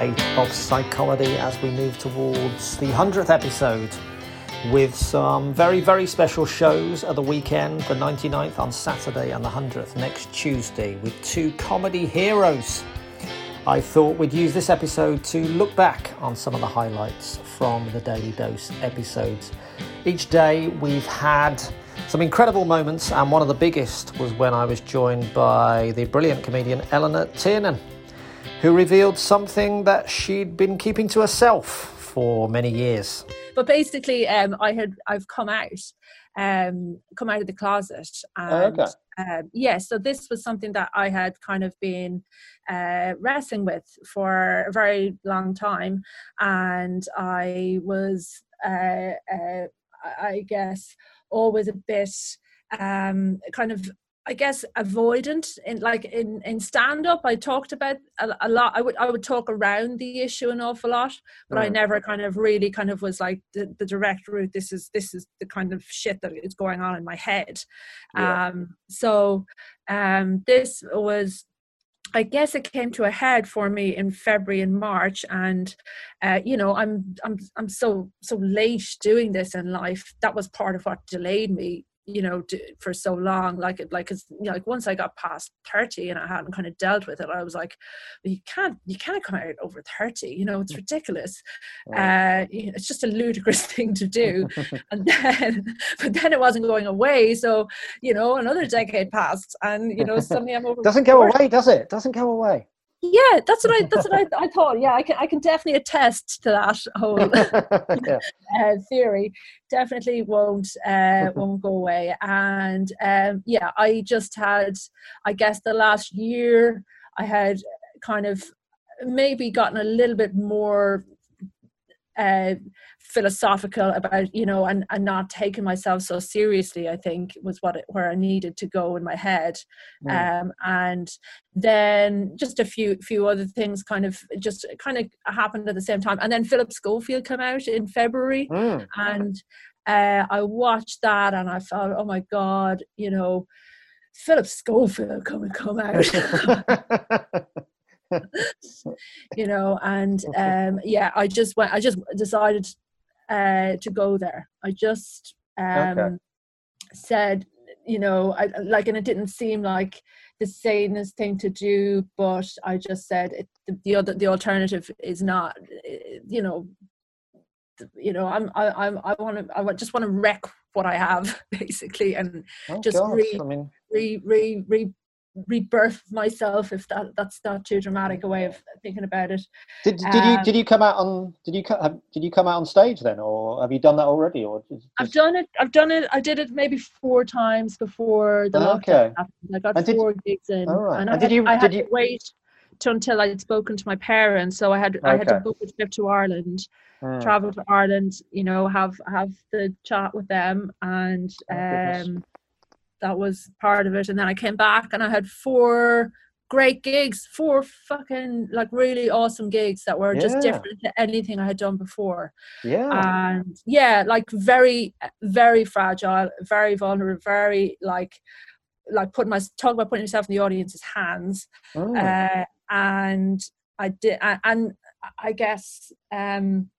98 of Psychomedy as we move towards the 100th episode with some very, very special shows at the weekend, the 99th on Saturday and the 100th next Tuesday with two comedy heroes. I thought we'd use this episode to look back on some of the highlights from the Daily Dose episodes. Each day we've had some incredible moments, and one of the biggest was when I was joined by the brilliant comedian Eleanor Tiernan, who revealed something that she'd been keeping to herself for many years. But basically, um, I had I've come out, um, come out of the closet, and Oh, okay. um, yeah. So this was something that I had kind of been uh, wrestling with for a very long time, and I was, uh, uh, I I guess, always a bit um, kind of I guess avoidant in like in in stand up I talked about a, a lot I would I would talk around the issue an awful lot but I Mm. never kind of really kind of was like the, the direct route this is this is the kind of shit that is going on in my head Yeah. um so um this was I guess it came to a head for me in February and March, and uh, you know, I'm I'm I'm so so late doing this in life. That was part of what delayed me, you know, for so long. Like it, like, 'cause, you know, like once I got past thirty and I hadn't kind of dealt with it, I was like, you can't you can't come out over thirty. You know, it's ridiculous. Uh, it's just a ludicrous thing to do. and then, but then it wasn't going away. So you know, another decade passed, and you know, suddenly I'm over. Doesn't go away, does it? Doesn't go away. Yeah, that's what I that's what I, I thought. Yeah, I can I can definitely attest to that whole yeah. uh, theory. Definitely won't uh, won't go away. And um, yeah, I just had, I guess, the last year I had kind of maybe gotten a little bit more uh, philosophical about you know and, and not taking myself so seriously i think was what it, where i needed to go in my head Mm. um, and then just a few few other things kind of just kind of happened at the same time and then philip schofield came out in february Mm. and uh, i watched that and i felt oh my god you know philip schofield come and come out you know and um yeah i just went i just decided uh to go there. I just um Okay. said you know i like and it didn't seem like the sanest thing to do but i just said it, the, the other the alternative is not eh, you know you know i'm i i'm i want to i just want to wreck what i have basically and Oh, Just gosh, re- I mean, re re re rebirth myself if that that's not too dramatic a way of thinking about it did, did you um, did you come out on did you did you come out on stage then, or have you done that already, or just, i've done it i've done it i did it maybe four times before the Okay. lockdown happened i got And did- four gigs in All right. and, And I, did had, you- I had did to you- wait till until i'd spoken to my parents so i had i had to book a trip to ireland Mm. travel to Ireland, you know, have have the chat with them, and Oh, um, that was part of it. And then I came back, and I had four great gigs, four fucking like really awesome gigs that were just different to anything I had done before. Yeah. And yeah, like very, very fragile, very vulnerable, very like like putting my talk about putting yourself in the audience's hands Mm. uh, and I did, a- and I guess, um,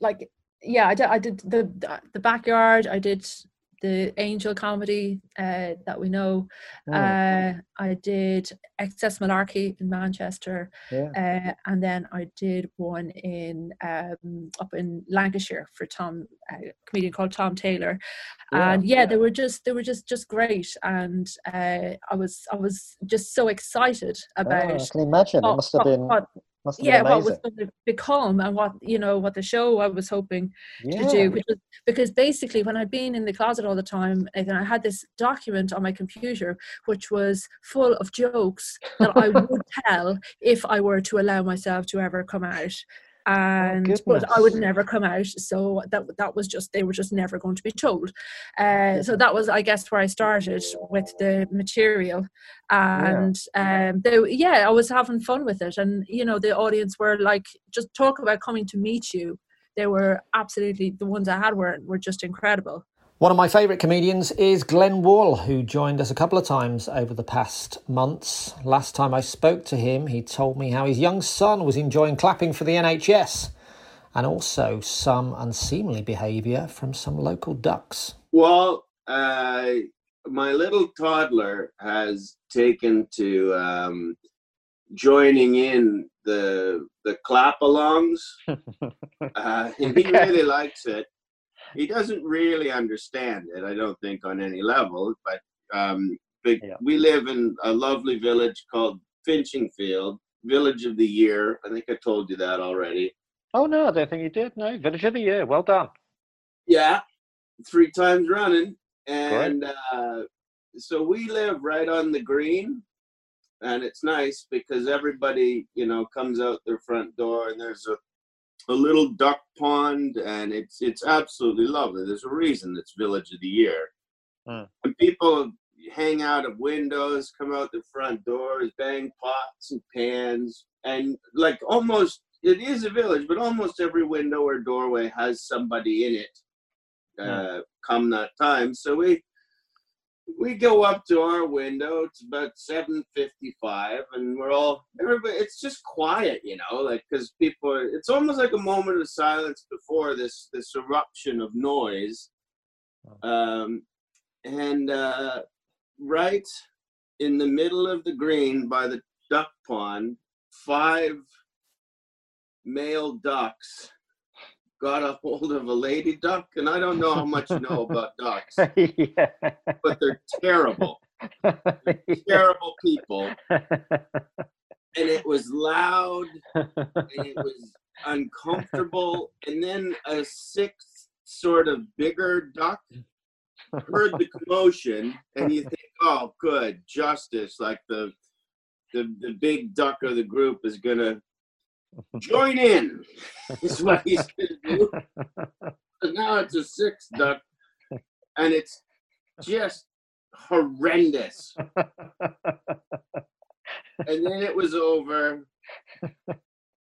like, yeah, I did, I did the the backyard. I did the Angel comedy uh, that we know. Mm. Uh, I did XS Malarkey in Manchester, yeah. uh, and then I did one in um, up in Lancashire for Tom, a comedian called Tom Taylor, Yeah, and yeah, yeah. they were just they were just just great, and uh, I was I was just so excited Oh, about I can imagine. what, it must have what- been. what yeah what was going to become and what you know what the show i was hoping yeah. to do which was because basically when i'd been in the closet all the time and i had this document on my computer which was full of jokes that i would tell if i were to allow myself to ever come out and oh, but I would never come out. So that that was just they were just never going to be told. Uh, so that was, I guess, where I started with the material, and yeah. um, they, yeah, I was having fun with it, and you know, the audience were like, just talk about coming to meet you. They were absolutely the ones I had were were just incredible. One of my favourite comedians is Glenn Wool, who joined us a couple of times over the past months. Last time I spoke to him, he told me how his young son was enjoying clapping for the NHS and also some unseemly behaviour from some local ducks. Well, uh, my little toddler has taken to um, joining in the the clap alongs. uh, he really likes it he doesn't really understand it, I don't think, on any level. But um, yeah. we live in a lovely village called Finchingfield, Village of the Year. I think I told you that already. Oh no, I don't think you did. No, Village of the Year. Well done. Yeah, three times running, and uh, so we live right on the green, and it's nice because everybody, you know, comes out their front door, and there's a a little duck pond, and it's it's absolutely lovely. There's a reason it's Village of the Year. Hmm. And people hang out of windows, come out the front doors, bang pots and pans, and like almost it is a village, but almost every window or doorway has somebody in it. Hmm. Uh, come that time, so we we go up to our window. It's about seven fifty-five, and we're all everybody. It's just quiet, you know, like because people. Are, it's almost like a moment of silence before this this eruption of noise. Um, and uh, right in the middle of the green by the duck pond, five male ducks got a hold of a lady duck, and I don't know how much you know about ducks, yeah. but they're terrible, they're terrible people. And it was loud, and it was uncomfortable. And then a sixth sort of bigger duck heard the commotion, and you think, "Oh, good justice!" Like the the the big duck of the group is gonna Join in. is what he said. now it's a six duck, and it's just horrendous. and then it was over,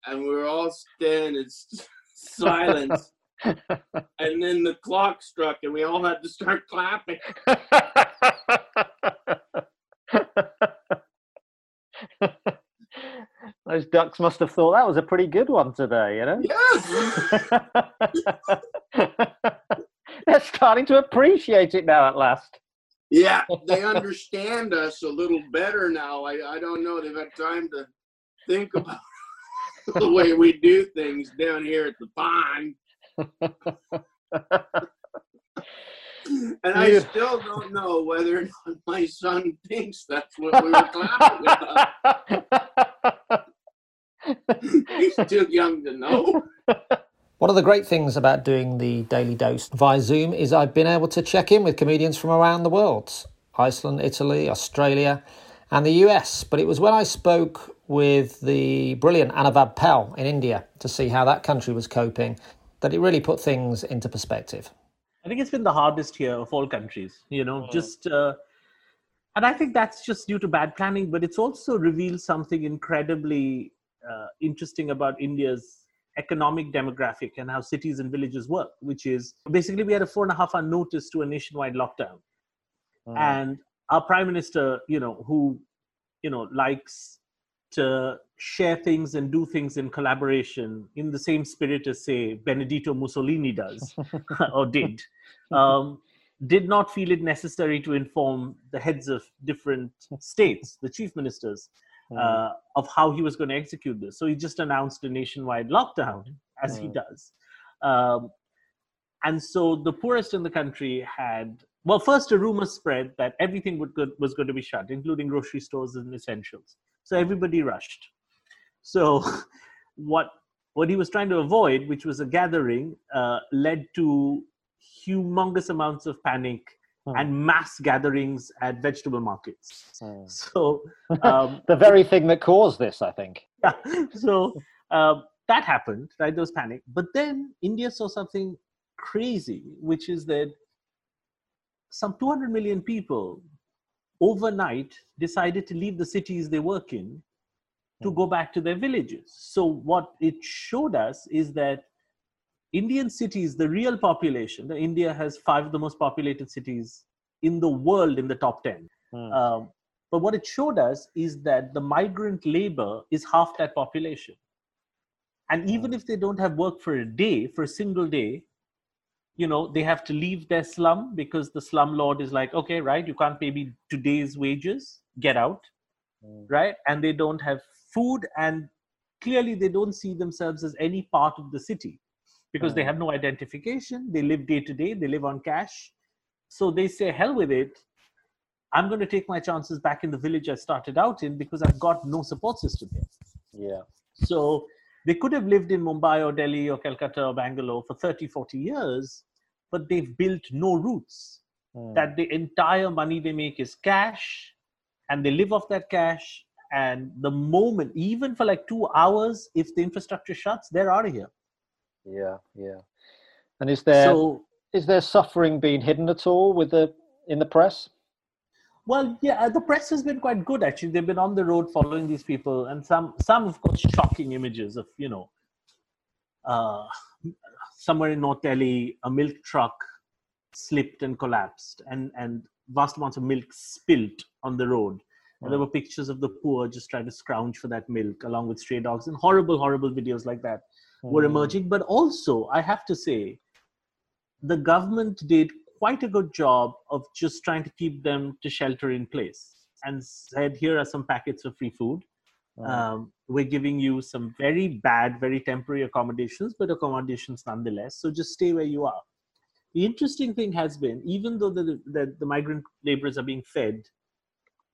and we were all standing in silence. and then the clock struck, and we all had to start clapping. Those ducks must have thought that was a pretty good one today, you know? Yes! They're starting to appreciate it now at last. Yeah, they understand us a little better now. I, I don't know. They've had time to think about the way we do things down here at the pond. and I still don't know whether or not my son thinks that's what we were clapping about. He's too young to know. One of the great things about doing the Daily Dose via Zoom is I've been able to check in with comedians from around the world Iceland, Italy, Australia, and the US. But it was when I spoke with the brilliant Anuvab Pal in India to see how that country was coping that it really put things into perspective. I think it's been the hardest here of all countries, you know, mm. just. Uh, and I think that's just due to bad planning, but it's also revealed something incredibly uh, interesting about India's economic demographic and how cities and villages work, which is basically we had a four and a half hour notice to a nationwide lockdown. Mm. And our prime minister, you know, who, you know, likes to share things and do things in collaboration in the same spirit as, say, Benedetto Mussolini does or did, um, did not feel it necessary to inform the heads of different states, the chief ministers, Hmm. uh, of how he was going to execute this. So he just announced a nationwide lockdown, as mm. he hmm. does. Um, and so the poorest in the country had, well, first a rumor spread that everything would go, was going to be shut, including grocery stores and essentials. So everybody rushed. So, what what he was trying to avoid, which was a gathering, uh, led to humongous amounts of panic hmm. and mass gatherings at vegetable markets. Hmm. So, um, the very thing that caused this, I think. Yeah. So uh, that happened, right? There was panic. But then India saw something crazy, which is that some 200 million people overnight decided to leave the cities they work in to hmm. go back to their villages. So, what it showed us is that Indian cities, the real population, India has five of the most populated cities in the world in the top 10. Mm. Um, but what it showed us is that the migrant labor is half that population. And hmm. even if they don't have work for a day, for a single day, you know, they have to leave their slum because the slum lord is like, okay, right, you can't pay me today's wages, get out, mm. right? And they don't have food, and clearly they don't see themselves as any part of the city because they hmm. have no identification. They live day to day, they live on cash. So they say, hell with it. I'm going to take my chances back in the village I started out in because I've got no support system here. Yeah. So they could have lived in Mumbai or Delhi or Calcutta or Bangalore for 30, 40 years, but they've built no roots. Mm. That the entire money they make is cash and they live off that cash. And the moment, even for like two hours, if the infrastructure shuts, they're out of here. Yeah, yeah. And is there so, is there suffering being hidden at all with the in the press? Well, yeah, uh, the press has been quite good actually. They've been on the road following these people, and some, some of course, shocking images of you know, uh, somewhere in North Delhi, a milk truck slipped and collapsed, and and vast amounts of milk spilt on the road. And there were pictures of the poor just trying to scrounge for that milk, along with stray dogs, and horrible, horrible videos like that mm. Were hmm. emerging. But also, I have to say, the government did quite a good job of just trying to keep them to shelter in place and said, here are some packets of free food. Um, we're giving you some very bad, very temporary accommodations, but accommodations nonetheless. So just stay where you are. The interesting thing has been, even though the, the, the migrant laborers are being fed,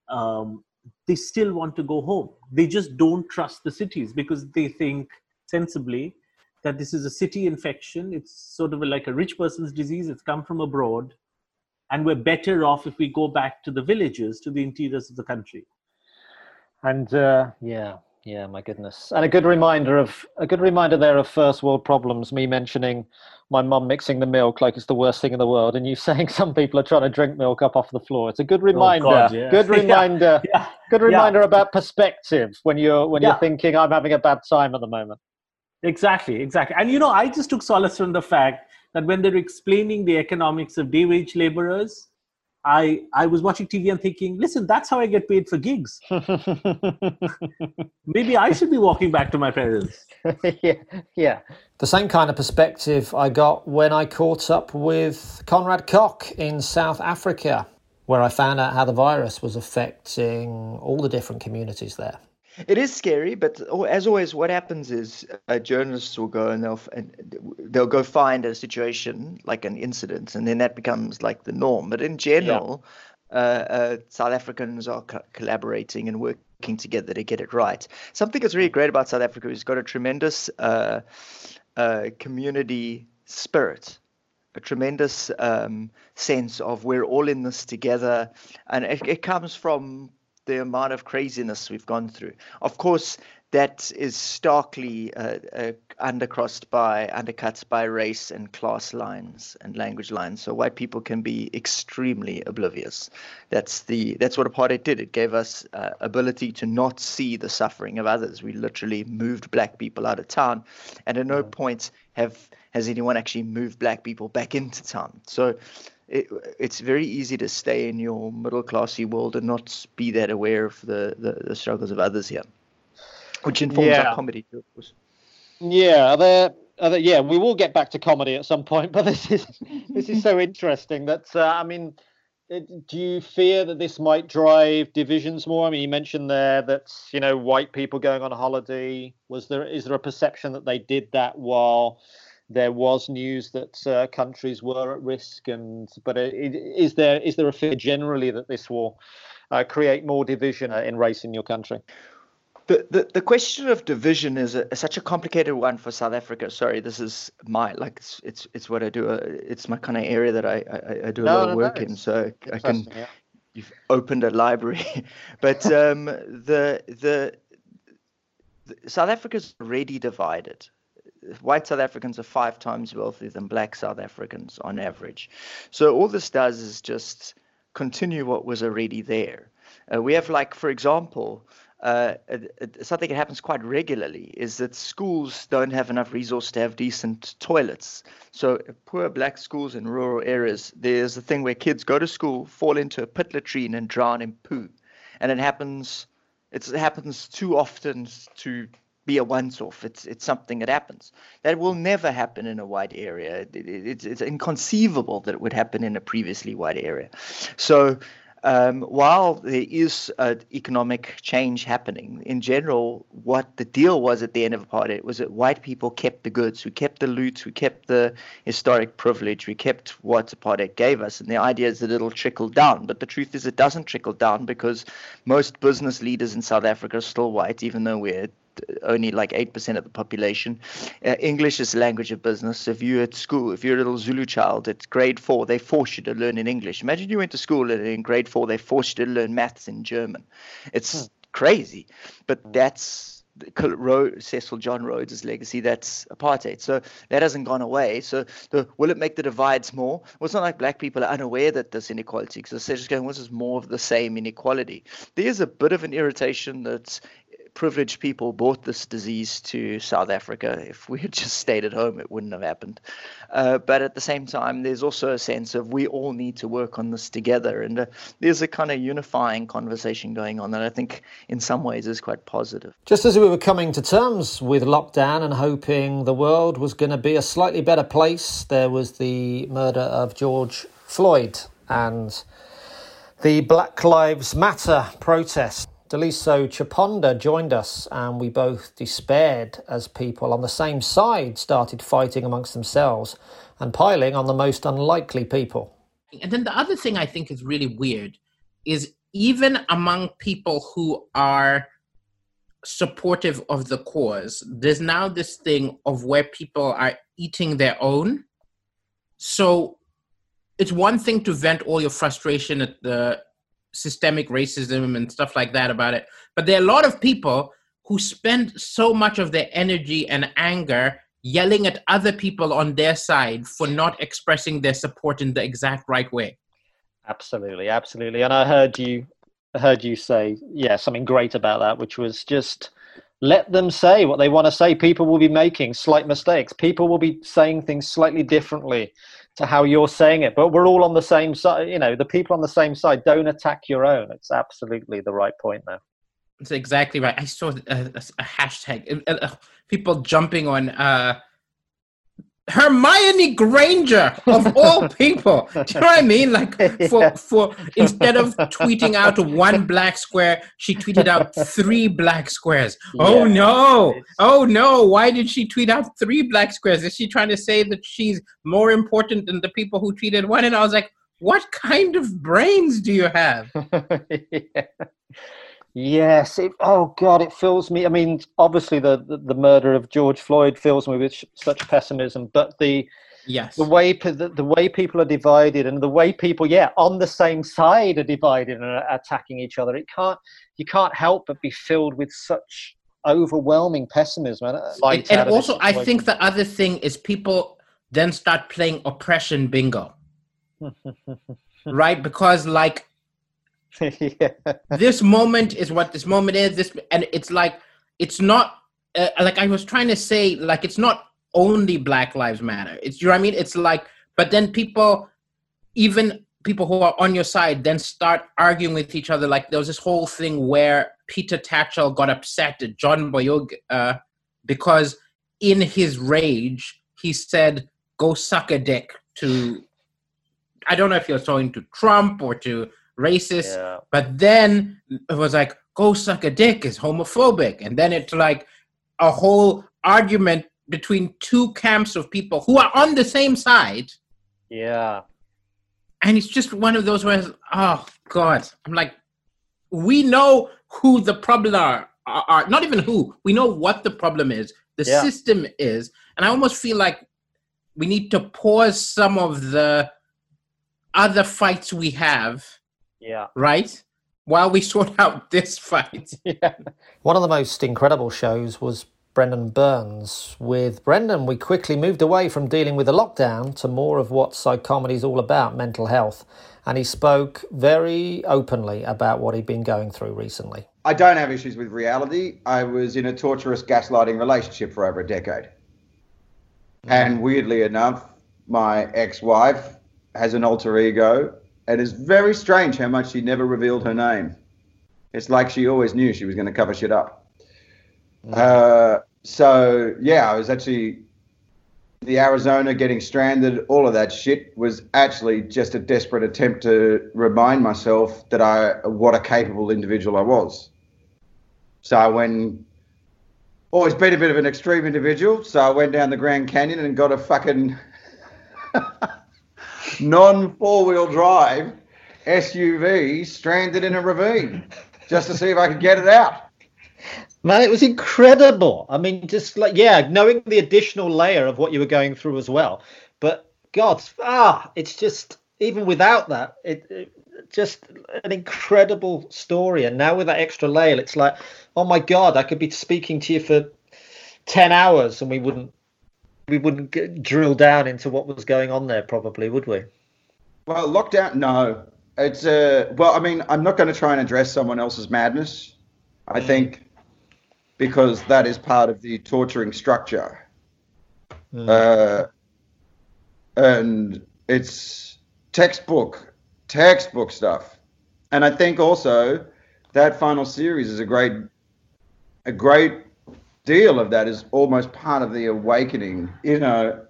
um, they still want to go home. They just don't trust the cities because they think sensibly that this is a city infection. It's sort of like a rich person's disease. It's come from abroad. And we're better off if we go back to the villages, to the interiors of the country. And uh, yeah, yeah, my goodness. And a good reminder of a good reminder there of first world problems. Me mentioning my mum mixing the milk like it's the worst thing in the world, and you saying some people are trying to drink milk up off the floor. It's a good reminder. Oh God, yeah. Good reminder. yeah, yeah, good reminder about perspective when you're when you're thinking I'm having a bad time at the moment. Exactly, exactly. And you know, I just took solace from the fact that when they're explaining the economics of day wage laborers, I I was watching TV and thinking, listen, that's how I get paid for gigs. Maybe I should be walking back to my parents. yeah, yeah. The same kind of perspective I got when I caught up with Conrad Koch in South Africa, where I found out how the virus was affecting all the different communities there. It is scary, but as always, what happens is uh, journalists will go and they'll and they'll go find a situation like an incident, and then that becomes like the norm. But in general, yeah. uh, uh, South Africans are co- collaborating and working together to get it right. Something that's really great about South Africa is got a tremendous uh, uh, community spirit a tremendous um, sense of we're all in this together, and it, it comes from the amount of craziness we've gone through. Of course, that is starkly uh, uh, undercrossed by, undercut by race and class lines and language lines. So white people can be extremely oblivious. That's the that's what apartheid did. It gave us uh, ability to not see the suffering of others. We literally moved black people out of town, and at no point have has anyone actually moved black people back into town. So it, it's very easy to stay in your middle classy world and not be that aware of the, the, the struggles of others here, which informs yeah. our comedy too, of course. Yeah, are there, are there, yeah, we will get back to comedy at some point, but this is this is so interesting that uh, I mean, do you fear that this might drive divisions more? I mean, you mentioned there that you know white people going on holiday. Was there is there a perception that they did that while there was news that uh, countries were at risk, and but uh, is there is there a fear generally that this will uh, create more division uh, in race in your country? the, the, the question of division is a, such a complicated one for South Africa. Sorry, this is my like it's it's, it's what I do. Uh, it's my kind of area that I I, I do a no, lot of work no, in, so I can. Yeah. You've opened a library, but um, the, the the South Africa's already divided. White South Africans are five times wealthier than black South Africans on average. So all this does is just continue what was already there. Uh, we have, like, for example, uh, something that happens quite regularly is that schools don't have enough resource to have decent toilets. So poor black schools in rural areas, there's a thing where kids go to school, fall into a pit latrine, and drown in poo, and it happens. it happens too often to be a once-off. It's it's something that happens. That will never happen in a white area. It, it, it's it's inconceivable that it would happen in a previously white area. So um, while there is uh, economic change happening, in general, what the deal was at the end of apartheid was that white people kept the goods, we kept the loot, we kept the historic privilege, we kept what apartheid gave us. And the idea is that it'll trickle down. But the truth is, it doesn't trickle down because most business leaders in South Africa are still white, even though we're only like 8% of the population. Uh, English is the language of business. If you're at school, if you're a little Zulu child at grade four, they force you to learn in English. Imagine you went to school and in grade four, they forced you to learn maths in German. It's hmm. crazy, but hmm. that's Cecil John Rhodes' legacy, that's apartheid. So that hasn't gone away. So the, will it make the divides more? Well, it's not like black people are unaware that there's inequality because they're just going, well, this is more of the same inequality. There's a bit of an irritation that's privileged people brought this disease to South Africa. If we had just stayed at home, it wouldn't have happened. Uh, but at the same time, there's also a sense of we all need to work on this together. And uh, there's a kind of unifying conversation going on that I think in some ways is quite positive. Just as we were coming to terms with lockdown and hoping the world was going to be a slightly better place, there was the murder of George Floyd and the Black Lives Matter protest. Daliso Chaponda joined us, and we both despaired as people on the same side started fighting amongst themselves and piling on the most unlikely people. And then the other thing I think is really weird is even among people who are supportive of the cause, there's now this thing of where people are eating their own. So it's one thing to vent all your frustration at the systemic racism and stuff like that about it. But there are a lot of people who spend so much of their energy and anger yelling at other people on their side for not expressing their support in the exact right way. Absolutely, absolutely. And I heard you heard you say, yeah, something great about that, which was just let them say what they want to say. People will be making slight mistakes. People will be saying things slightly differently to how you're saying it but we're all on the same side you know the people on the same side don't attack your own. It's absolutely the right point there that's exactly right. I saw a, a, a hashtag uh, uh, people jumping on uh Hermione Granger of all people. Do you know what I mean? Like for for instead of tweeting out one black square, she tweeted out three black squares. Oh no! Oh no! Why did she tweet out three black squares? Is she trying to say that she's more important than the people who tweeted one? And I was like, what kind of brains do you have? yeah. Yes. It, oh God, it fills me. I mean, obviously the, the, the murder of George Floyd fills me with sh- such pessimism, but the yes the way the, the way people are divided and the way people yeah on the same side are divided and are attacking each other, it can't you can't help but be filled with such overwhelming pessimism. And, uh, and also, I think the other thing is people then start playing oppression bingo, right? Because like yeah. This moment is what this moment is. This and it's like it's not uh, like I was trying to say. Like it's not only Black Lives Matter. It's you know what I mean. It's like, but then people, even people who are on your side, then start arguing with each other. Like there was this whole thing where Peter Tatchell got upset at John Boyega uh, because in his rage he said, "Go suck a dick." To I don't know if was talking to Trump or to racist. Yeah. But then it was like, go suck a dick is homophobic. And then it's like a whole argument between two camps of people who are on the same side. Yeah. And it's just one of those where, oh God, I'm like, we know who the problem are are, are not even who we know what the problem is the Yeah. system is and i almost feel like we need to pause some of the other fights we have Yeah. right while we sort out this fight Yeah. One of the most incredible shows was Brendan Burns. With Brendan, we quickly moved away from dealing with the lockdown to more of what psychomedy is all about mental health. And he spoke very openly about what he'd been going through recently. I don't have issues with reality. I was in a torturous gaslighting relationship for over a decade. And weirdly enough, my ex wife has an alter ego. And it's very strange how much she never revealed her name. It's like she always knew she was going to cover shit up. Uh, so, yeah, I was actually. The Arizona getting stranded, all of that shit was actually just a desperate attempt to remind myself that I what a capable individual I was. So I went, always been a bit of an extreme individual. So I went down the Grand Canyon and got a fucking non four wheel drive SUV stranded in a ravine just to see if I could get it out. Man, it was incredible. I mean, just like yeah, knowing the additional layer of what you were going through as well. But God, ah, it's just even without that, it, it just an incredible story. And now with that extra layer, it's like, oh my God, I could be speaking to you for ten hours, and we wouldn't we wouldn't get, drill down into what was going on there, probably, would we? Well, lockdown, no. It's uh, well, I mean, I'm not going to try and address someone else's madness. I think because that is part of the torturing structure. Uh, and it's textbook, textbook stuff. And I think also that final series is a great, a great deal of that is almost part of the awakening. You know,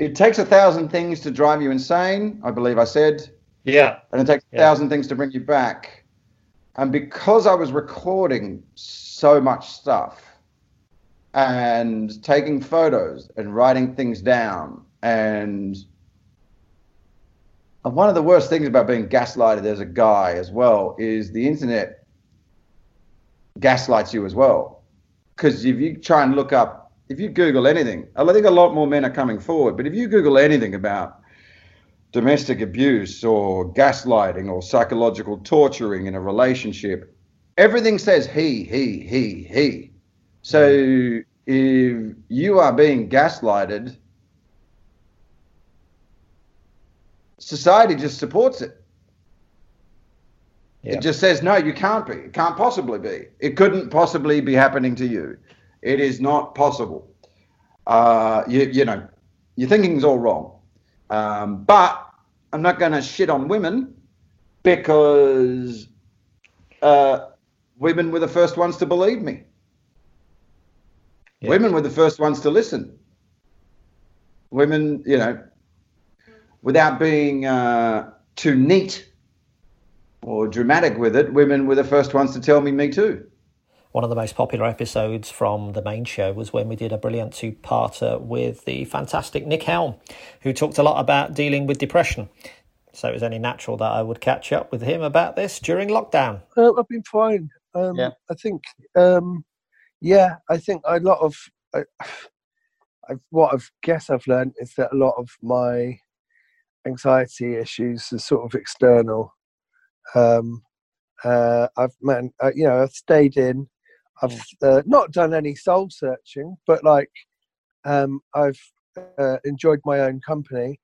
it takes a thousand things to drive you insane. I believe I said Yeah. and it takes a Yeah. thousand things to bring you back. And because I was recording so much stuff and taking photos and writing things down, and and one of the worst things about being gaslighted as a guy as well is the internet gaslights you as well. Because if you try and look up, if you Google anything, I think a lot more men are coming forward, but if you Google anything about domestic abuse or gaslighting or psychological torturing in a relationship, everything says he, he, he, he. So if you are being gaslighted, society just supports it. Yeah. It just says, no, you can't be. It can't possibly be. It couldn't possibly be happening to you. It is not possible. Uh, you, you know, your thinking's all wrong. Um, but I'm not going to shit on women because uh, women were the first ones to believe me. Yeah. Women were the first ones to listen. Women, you know, without being uh, too neat or dramatic with it, women were the first ones to tell me, me too. One of the most popular episodes from the main show was when we did a brilliant two parter with the fantastic Nick Helm, who talked a lot about dealing with depression. So it was only natural that I would catch up with him about this during lockdown. Uh, I've been fine. Um, Yeah. I think, um, yeah, I think a lot of I, I've, what I've guess I've learned is that a lot of my anxiety issues are sort of external. Um, uh, I've man, uh, you know, I've stayed in. I've uh, not done any soul searching, but like, um, I've uh, enjoyed my own company,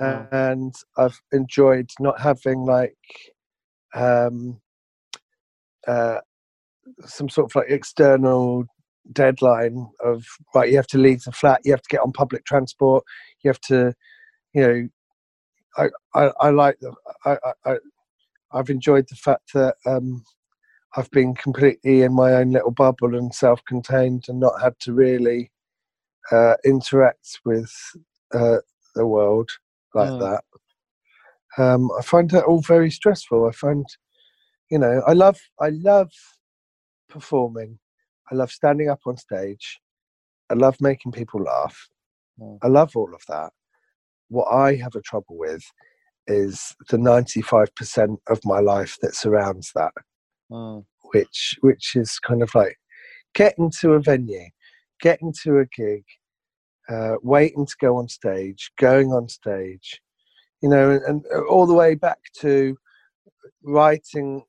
Mm. and I've enjoyed not having like, um, uh, some sort of like external deadline of right you have to leave the flat you have to get on public transport you have to you know i i, I like the I i i've enjoyed the fact that um i've been completely in my own little bubble and self-contained and not had to really uh interact with uh the world like Mm. that. Um i find that all very stressful. I find you know i love i love performing. I love standing up on stage. I love making people laugh. Mm. i love all of that. What i have a trouble with is the 95% of my life that surrounds that Mm. which which is kind of like getting to a venue, getting to a gig, uh, waiting to go on stage, going on stage, you know, and, and all the way back to writing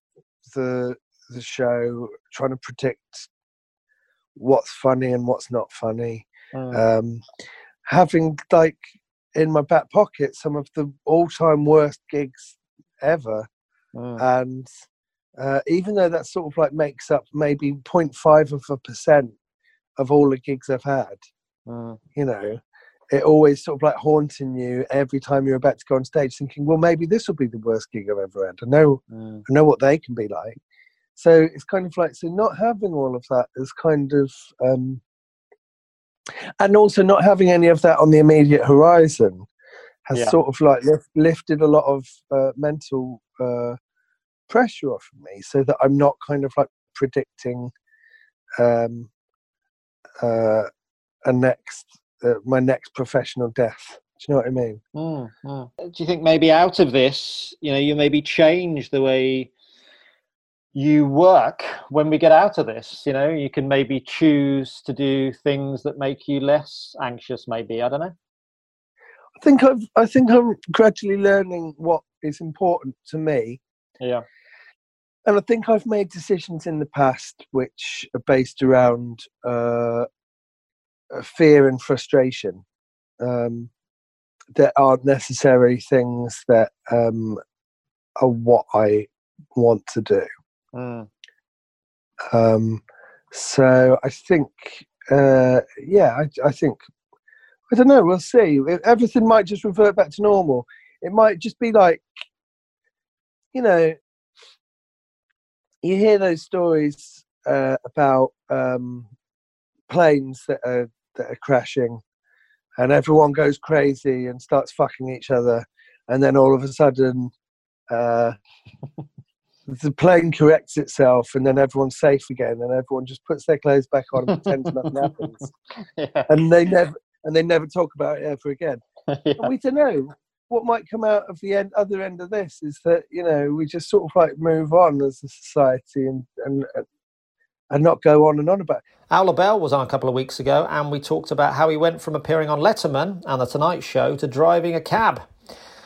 the the show, trying to predict what's funny and what's not funny. Mm. Um, having like in my back pocket some of the all-time worst gigs ever, Mm. and uh, even though that sort of like makes up maybe 0.5 of a percent of all the gigs I've had, Mm. you know, it always sort of like haunting you every time you're about to go on stage, thinking, well, maybe this will be the worst gig I've ever had. I know, Mm. I know what they can be like. So it's kind of like so not having all of that is kind of, um, and also not having any of that on the immediate horizon has Yeah. sort of like lift, lifted a lot of uh, mental uh, pressure off of me, so that I'm not kind of like predicting um, uh, a next uh, my next professional death. Do you know what I mean? Mm, mm. Do you think maybe out of this, you know, you maybe change the way you work when we get out of this? You know, you can maybe choose to do things that make you less anxious. Maybe I don't know. I think I've I think I'm gradually learning what is important to me, Yeah. and I think I've made decisions in the past which are based around uh, uh, fear and frustration um, that aren't necessarily things that um, are what I want to do. Mm. Um, so I think, uh, yeah, I, I think, I don't know. We'll see. Everything might just revert back to normal. It might just be like, you know, you hear those stories uh, about um, planes that are that are crashing, and everyone goes crazy and starts fucking each other, and then all of a sudden. Uh, the plane corrects itself and then everyone's safe again and everyone just puts their clothes back on and pretends nothing happens yeah. and they never and they never talk about it ever again yeah. we don't know what might come out of the end other end of this is that you know we just sort of like move on as a society and and and not go on and on about it. Al Lubel was on a couple of weeks ago, and we talked about how he went from appearing on Letterman and The Tonight Show to driving a cab.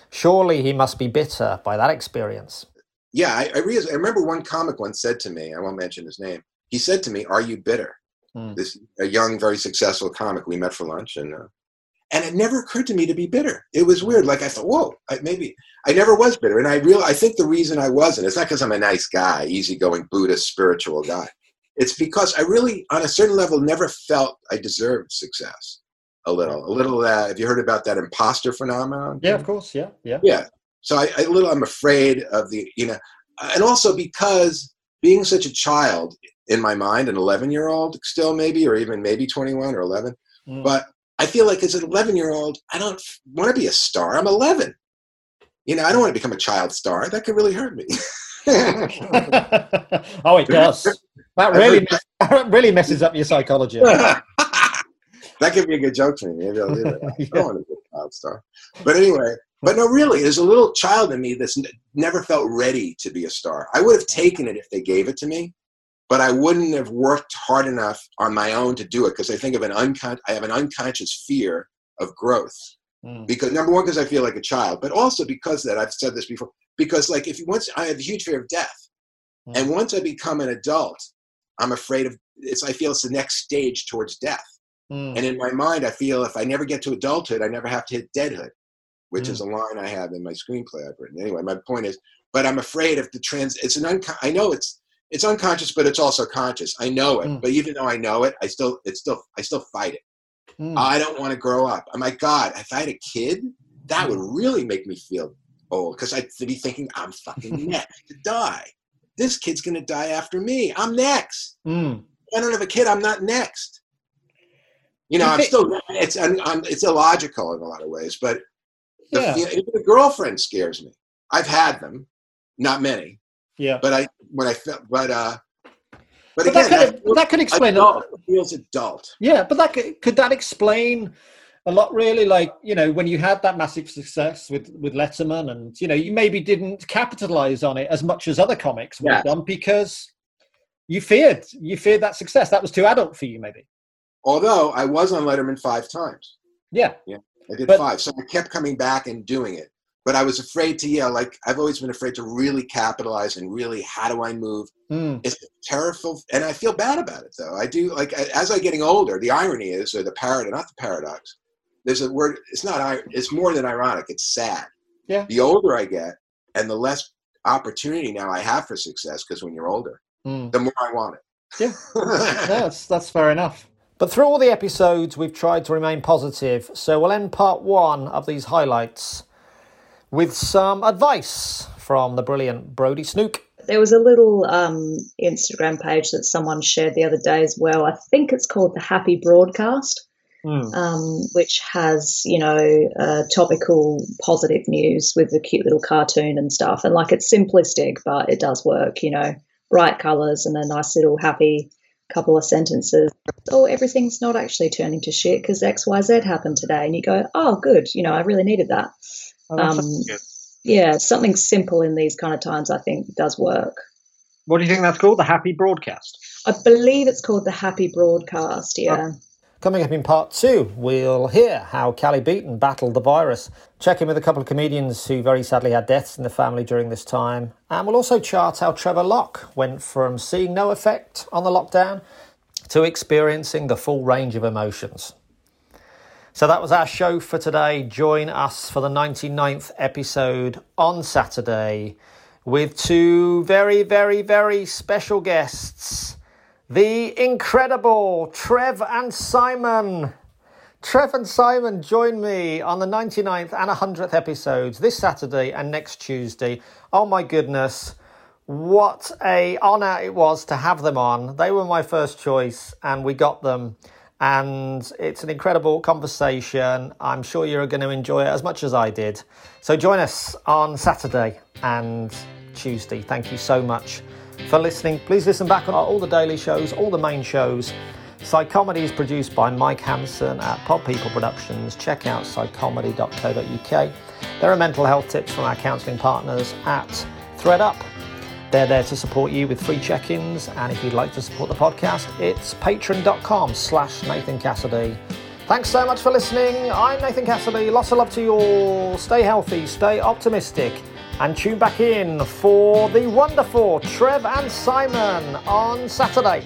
Surely he must be bitter by that experience. Yeah, I, I, realize, I remember one comic once said to me, I won't mention his name. He said to me, "Are you bitter?" Hmm. This a young, very successful comic. We met for lunch, and uh, and it never occurred to me to be bitter. It was weird. Like I thought, whoa, I, maybe I never was bitter, and I real I think the reason I wasn't. It's not because I'm a nice guy, easygoing Buddhist, spiritual guy. It's because I really, on a certain level, never felt I deserved success. A little, a little. Uh, have you heard about that imposter phenomenon? Yeah, of course. Yeah, yeah. Yeah. So I, I a little I'm afraid of the you know, and also because being such a child in my mind, an 11 year old still maybe, or even maybe 21 or 11, Mm. but I feel like as an 11 year old, I don't want to be a star. I'm 11. You know, I don't want to become a child star. That could really hurt me. oh, it does. That really, that really messes up your psychology. that could be a good joke for me. Maybe I'll do it. I don't want to be a child star. But anyway, but no, really, there's a little child in me that's n- never felt ready to be a star. I would have taken it if they gave it to me, but I wouldn't have worked hard enough on my own to do it because I think of an uncon- I have an unconscious fear of growth. Mm. Because number one, because I feel like a child, but also because that I've said this before. Because like if you once I have a huge fear of death, Mm. and once I become an adult, I'm afraid of it's. I feel it's the next stage towards death. Mm. And in my mind, I feel if I never get to adulthood, I never have to hit deadhood, which Mm. is a line I have in my screenplay I've written. Anyway, my point is, but I'm afraid of the trans. It's an unco- I know it's it's unconscious, but it's also conscious. I know it, Mm. but even though I know it, I still it's still I still fight it. Mm. I don't want to grow up. Oh my God, if I had a kid, that would really make me feel old because I'd be thinking I'm fucking next to die. This kid's gonna die after me. I'm next. Mm. I don't have a kid. I'm not next. You know, I'm still. It's I'm, I'm, it's illogical in a lot of ways, but the, Yeah. feel- even the girlfriend scares me. I've had them, not many, Yeah. but I when I felt, but uh, but, But again, that could, feels that could explain a adult. It feels adult. Yeah, but that could, could that explain a lot really like you know when you had that massive success with with Letterman and you know you maybe didn't capitalize on it as much as other comics would have done because you feared you feared that success. That was too adult for you, maybe. Although I was on Letterman five times. Yeah. Yeah. I did But- five. So I kept coming back and doing it. But I was afraid to yell. Like I've always been afraid to really capitalize and really how do I move? Mm. It's terrible, and I feel bad about it though. I do like as I'm getting older. The irony is, or the paradox, not the paradox. There's a word. It's not. It's more than ironic. It's sad. Yeah. The older I get, and the less opportunity now I have for success, because when you're older, Mm. the more I want it. Yeah. that's that's fair enough. But through all the episodes, we've tried to remain positive. So we'll end part one of these highlights with some advice from the brilliant Brody Snook. There was a little um, Instagram page that someone shared the other day as well. I think it's called the Happy Broadcast, um, which has you know uh, topical positive news with a cute little cartoon and stuff. And like it's simplistic, but it does work. You know, bright colours and a nice little happy couple of sentences. Oh, everything's not actually turning to shit because X Y Z happened today, and you go, oh, good. You know, I really needed that. Oh, Um, yeah, something simple in these kind of times, I think, does work. What do you think that's called? The Happy Broadcast. I believe it's called the Happy Broadcast. Yeah. Coming up in part two, we'll hear how Callie Beaton battled the virus, check in with a couple of comedians who very sadly had deaths in the family during this time, and we'll also chart how Trevor Lock went from seeing no effect on the lockdown to experiencing the full range of emotions. So that was our show for today. Join us for the 99th episode on Saturday with two very, very, very special guests. The incredible Trev and Simon. Trev and Simon join me on the 99th and 100th episodes this Saturday and next Tuesday. Oh my goodness, what a honor it was to have them on. They were my first choice and we got them. And it's an incredible conversation. I'm sure you're going to enjoy it as much as I did. So join us on Saturday and Tuesday. Thank you so much for listening. Please listen back on all the daily shows, all the main shows. Psychomedy is produced by Mike Hansen at Pod People Productions. Check out psychomedy.co.uk. There are mental health tips from our counselling partners at ThreadUp. They're there to support you with free check-ins, and if you'd like to support the podcast, it's patreon.com slash Nathan Cassidy. Thanks so much for listening. I'm Nathan Cassidy. Lots of love to you all. Stay healthy, stay optimistic, and tune back in for the wonderful Trev and Simon on Saturday.